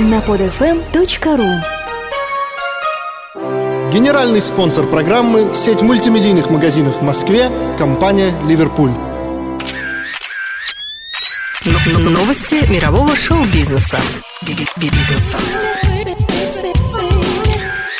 на podfm.ru Генеральный спонсор программы – сеть мультимедийных магазинов в Москве, компания «Ливерпуль». Новости мирового шоу-бизнеса. Бизнеса.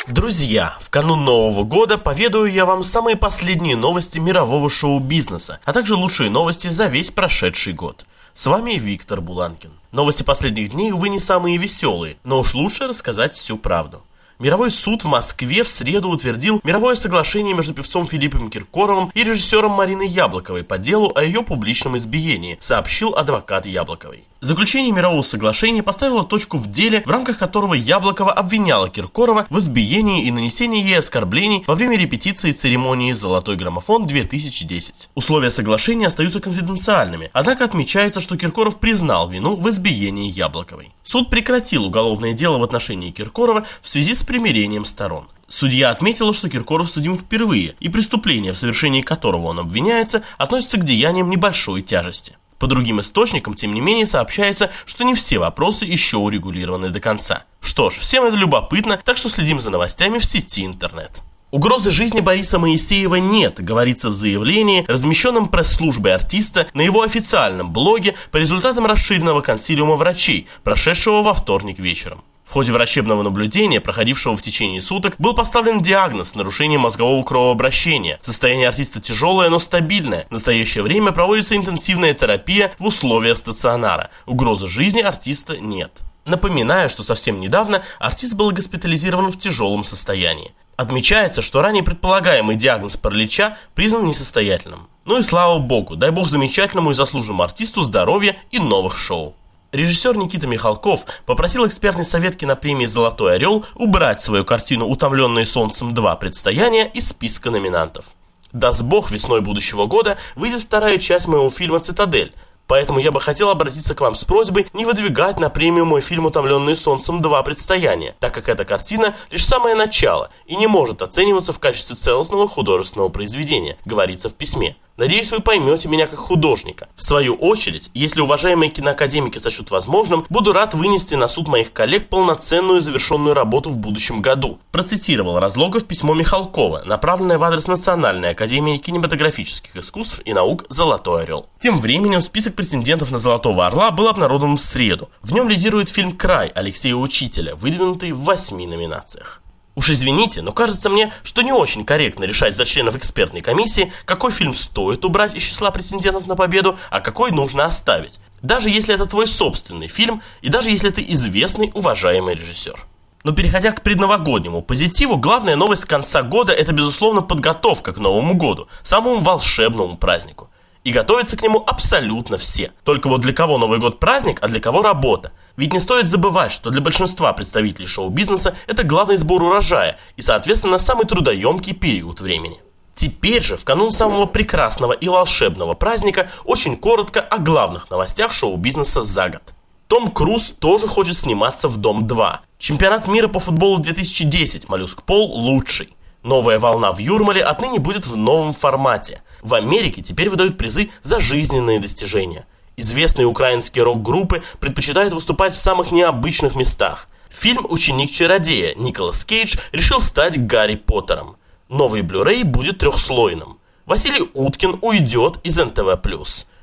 Друзья, в канун Нового года поведаю я вам самые последние новости мирового шоу-бизнеса, а также лучшие новости за весь прошедший год. С вами Виктор Буланкин. Новости последних дней, увы, не самые веселые, но уж лучше рассказать всю правду. Мировой суд в Москве в среду утвердил мировое соглашение между певцом Филиппом Киркоровым и режиссером Мариной Яблоковой по делу о ее публичном избиении, сообщил адвокат Яблоковой. Заключение мирового соглашения поставило точку в деле, в рамках которого Яблокова обвиняла Киркорова в избиении и нанесении ей оскорблений во время репетиции церемонии «Золотой граммофон-2010». Условия соглашения остаются конфиденциальными, однако отмечается, что Киркоров признал вину в избиении Яблоковой. Суд прекратил уголовное дело в отношении Киркорова в связи с примирением сторон. Судья отметила, что Киркоров судим впервые, и преступление, в совершении которого он обвиняется, относится к деяниям небольшой тяжести. По другим источникам, тем не менее, сообщается, что не все вопросы еще урегулированы до конца. Что ж, всем это любопытно, так что следим за новостями в сети интернет. Угрозы жизни Бориса Моисеева нет, говорится в заявлении, размещенном пресс-службой артиста на его официальном блоге по результатам расширенного консилиума врачей, прошедшего во вторник вечером. В ходе врачебного наблюдения, проходившего в течение суток, был поставлен диагноз нарушения мозгового кровообращения. Состояние артиста тяжелое, но стабильное. В настоящее время проводится интенсивная терапия в условиях стационара. Угрозы жизни артиста нет. Напоминаю, что совсем недавно артист был госпитализирован в тяжелом состоянии. Отмечается, что ранее предполагаемый диагноз паралича признан несостоятельным. Ну и слава богу, дай бог замечательному и заслуженному артисту здоровья и новых шоу. Режиссер Никита Михалков попросил экспертный совет кинопремии «Золотой орел» убрать свою картину «Утомленные солнцем 2. Предстояние» из списка номинантов. Даст бог, весной будущего года выйдет вторая часть моего фильма «Цитадель», Поэтому я бы хотел обратиться к вам с просьбой не выдвигать на премию мой фильм «Утомленные солнцем 2. Предстояние», так как эта картина лишь самое начало и не может оцениваться в качестве целостного художественного произведения, говорится в письме. Надеюсь, вы поймете меня как художника. В свою очередь, если уважаемые киноакадемики сочтут возможным, буду рад вынести на суд моих коллег полноценную завершенную работу в будущем году. Процитировал Разлогов письмо Михалкова, направленное в адрес Национальной академии кинематографических искусств и наук «Золотой орел». Тем временем список претендентов на «Золотого орла» был обнародован в среду. В нем лидирует фильм «Край» Алексея Учителя, выдвинутый в восьми номинациях. Уж извините, но кажется мне, что не очень корректно решать за членов экспертной комиссии, какой фильм стоит убрать из числа претендентов на победу, а какой нужно оставить. Даже если это твой собственный фильм, и даже если ты известный, уважаемый режиссер. Но переходя к предновогоднему позитиву, главная новость конца года – это, безусловно, подготовка к Новому году, самому волшебному празднику. И готовятся к нему абсолютно все. Только вот для кого Новый год праздник, а для кого работа. Ведь не стоит забывать, что для большинства представителей шоу-бизнеса это главный сбор урожая и, соответственно, самый трудоемкий период времени. Теперь же, в канун самого прекрасного и волшебного праздника, очень коротко о главных новостях шоу-бизнеса за год. Том Круз тоже хочет сниматься в «Дом-2». Чемпионат мира по футболу 2010 «Моллюск Пол» лучший. Новая волна в Юрмале отныне будет в новом формате. В Америке теперь выдают призы за жизненные достижения. Известные украинские рок-группы предпочитают выступать в самых необычных местах. Фильм «Ученик-чародея» Николас Кейдж решил стать Гарри Поттером. Новый Blu-ray будет трехслойным. Василий Уткин уйдет из НТВ+.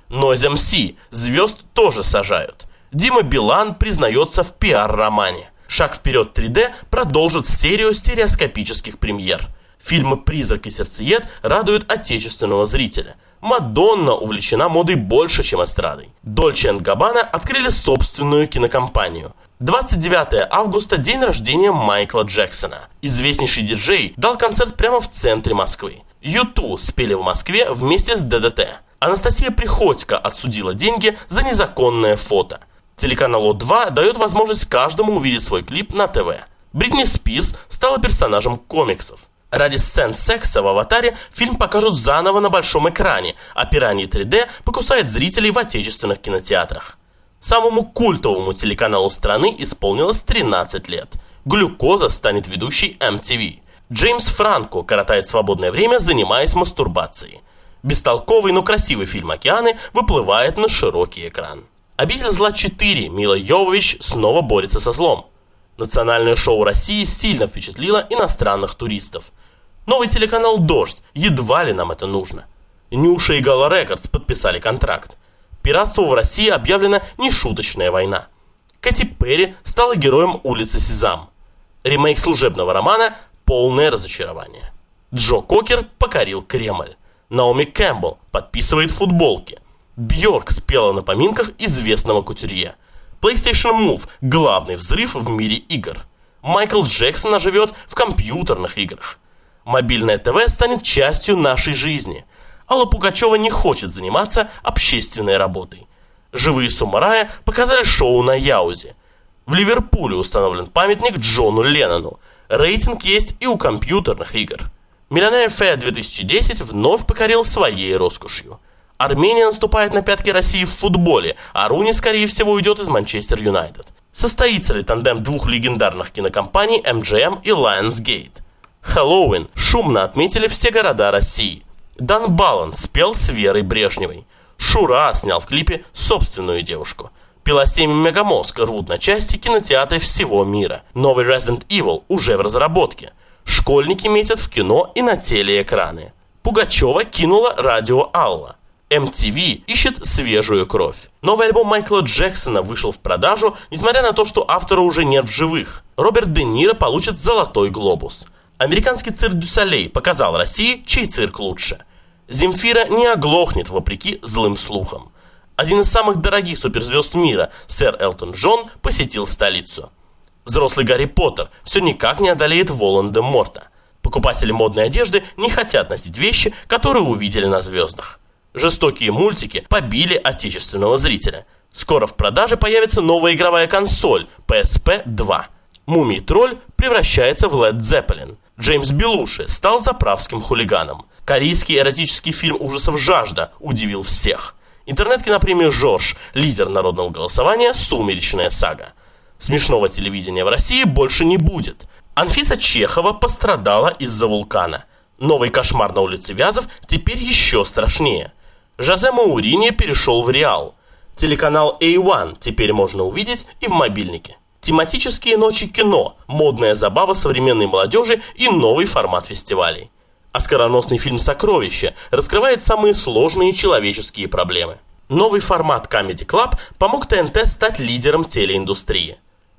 Noise MC звезд тоже сажают. Дима Билан признается в пиар-романе. Шаг вперед 3D продолжит серию стереоскопических премьер. Фильмы «Призрак» и «Сердцеед» радуют отечественного зрителя. Мадонна увлечена модой больше, чем эстрадой. Дольче Габбана открыли собственную кинокомпанию. 29 августа – день рождения Майкла Джексона. Известнейший диджей дал концерт прямо в центре Москвы. Юту спели в Москве вместе с ДДТ. Анастасия Приходько отсудила деньги за незаконное фото. Телеканал О2 дает возможность каждому увидеть свой клип на ТВ. Бритни Спирс стала персонажем комиксов. Ради сцен секса в «Аватаре» фильм покажут заново на большом экране, а «Пираньи 3D» покусает зрителей в отечественных кинотеатрах. Самому культовому телеканалу страны исполнилось 13 лет. «Глюкоза» станет ведущей MTV. Джеймс Франко коротает свободное время, занимаясь мастурбацией. Бестолковый, но красивый фильм «Океаны» выплывает на широкий экран. Обитель зла 4. Мила Йовович снова борется со злом. Национальное шоу России сильно впечатлило иностранных туристов. Новый телеканал «Дождь». Едва ли нам это нужно. Нюша и Gala Records подписали контракт. Пиратству в России объявлена нешуточная война. Кэти Перри стала героем улицы Сезам. Ремейк служебного романа – полное разочарование. Джо Кокер покорил Кремль. Наоми Кэмпбелл подписывает футболки. Бьорк спела на поминках известного кутюрье. PlayStation Move – главный взрыв в мире игр. Майкл Джексон оживет в компьютерных играх. Мобильное ТВ станет частью нашей жизни. Алла Пугачева не хочет заниматься общественной работой. Живые Сумарая показали шоу на Яузе. В Ливерпуле установлен памятник Джону Леннону. Рейтинг есть и у компьютерных игр. Миллионер Фея 2010 вновь покорил своей роскошью. Армения наступает на пятки России в футболе, а Руни, скорее всего, уйдет из Манчестер Юнайтед. Состоится ли тандем двух легендарных кинокомпаний MGM и Lionsgate? Хэллоуин шумно отметили все города России. Дан Балан спел с Верой Брежневой. Шура снял в клипе собственную девушку. Пила 7 Мегамозг рвут на части кинотеатры всего мира. Новый Resident Evil уже в разработке. Школьники метят в кино и на телеэкраны. Пугачева кинула радио Алла. MTV ищет свежую кровь. Новый альбом Майкла Джексона вышел в продажу, несмотря на то, что автора уже нет в живых. Роберт Де Ниро получит «Золотой глобус». Американский цирк Дюсалей показал России, чей цирк лучше. Земфира не оглохнет вопреки злым слухам. Один из самых дорогих суперзвезд мира, сэр Элтон Джон, посетил столицу. Взрослый Гарри Поттер все никак не одолеет Волан-де-Морта. Покупатели модной одежды не хотят носить вещи, которые увидели на звездах. Жестокие мультики побили отечественного зрителя. Скоро в продаже появится новая игровая консоль PSP 2. Мумий Тролль превращается в Led Zeppelin. Джеймс Белуши стал заправским хулиганом. Корейский эротический фильм ужасов «Жажда» удивил всех. Интернет-кинопремия «Жорж», лидер народного голосования «Сумеречная сага». Смешного телевидения в России больше не будет. Анфиса Чехова пострадала из-за вулкана. Новый кошмар на улице Вязов теперь еще страшнее. Жозе Маурини перешел в Реал. Телеканал A1 теперь можно увидеть и в мобильнике. Тематические ночи кино, модная забава современной молодежи и новый формат фестивалей. Оскароносный фильм «Сокровище» раскрывает самые сложные человеческие проблемы. Новый формат Comedy Club помог ТНТ стать лидером телеиндустрии.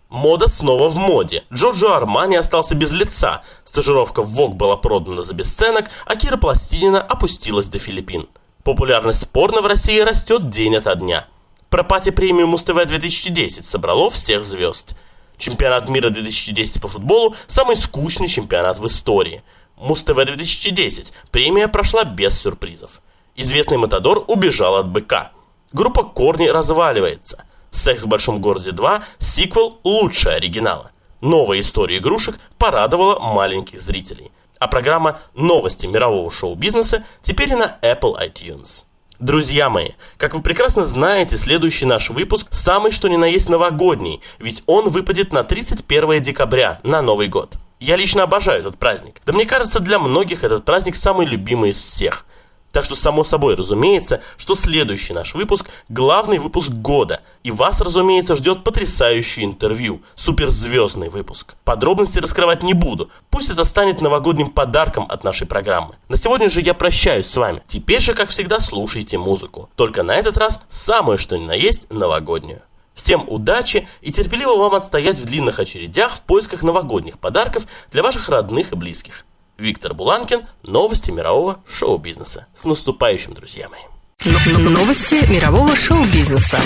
Мода снова в моде. Джорджо Армани остался без лица. Стажировка в Vogue была продана за бесценок, а Кира Пластинина опустилась до Филиппин. Популярность порно в России растет день ото дня. Про пати премию Муз-ТВ 2010 собрало всех звезд. Чемпионат мира 2010 по футболу – самый скучный чемпионат в истории. Муз-ТВ 2010 премия прошла без сюрпризов. Известный Матадор убежал от быка. Группа Корни разваливается. «Секс в большом городе 2» – сиквел лучше оригинала. Новая история игрушек порадовала маленьких зрителей а программа «Новости мирового шоу-бизнеса» теперь и на Apple iTunes. Друзья мои, как вы прекрасно знаете, следующий наш выпуск самый что ни на есть новогодний, ведь он выпадет на 31 декабря, на Новый год. Я лично обожаю этот праздник. Да мне кажется, для многих этот праздник самый любимый из всех. Так что, само собой, разумеется, что следующий наш выпуск – главный выпуск года. И вас, разумеется, ждет потрясающее интервью, суперзвездный выпуск. Подробности раскрывать не буду. Пусть это станет новогодним подарком от нашей программы. На сегодня же я прощаюсь с вами. Теперь же, как всегда, слушайте музыку. Только на этот раз самое что ни на есть новогоднюю. Всем удачи и терпеливо вам отстоять в длинных очередях в поисках новогодних подарков для ваших родных и близких. Виктор Буланкин, новости мирового шоу-бизнеса. С наступающим, друзья мои. Новости мирового шоу-бизнеса.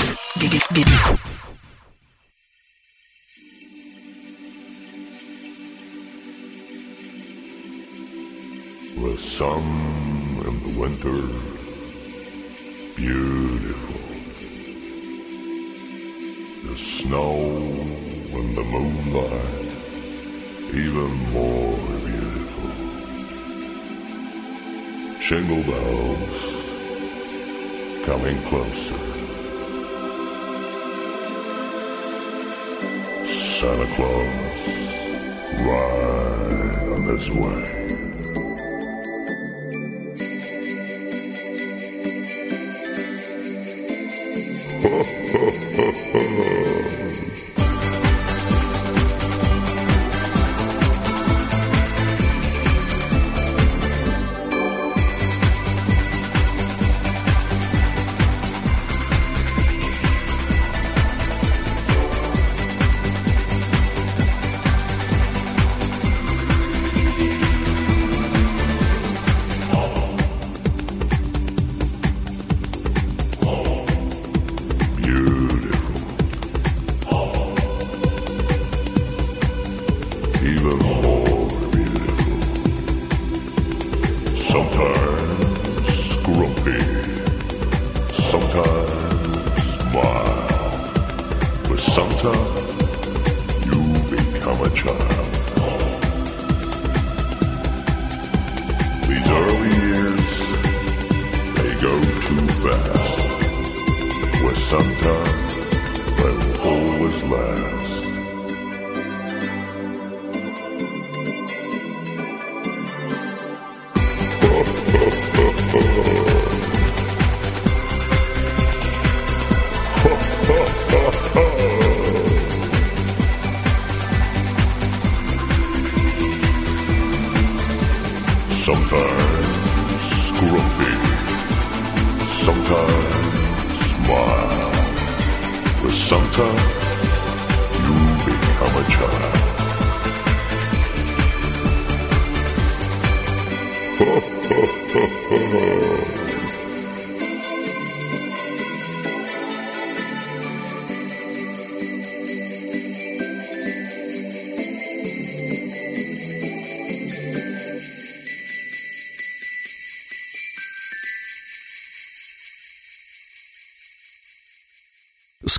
The sun in the winter, beautiful. The snow in the moonlight, even more Jingle bells coming closer. Santa Claus right on his way. Beautiful. Sometimes grumpy. Sometimes smile. But sometimes you become a child. These early years, they go too fast. Where sometimes they'll always last. Sometimes grumpy, sometimes smile, but sometimes you become a child.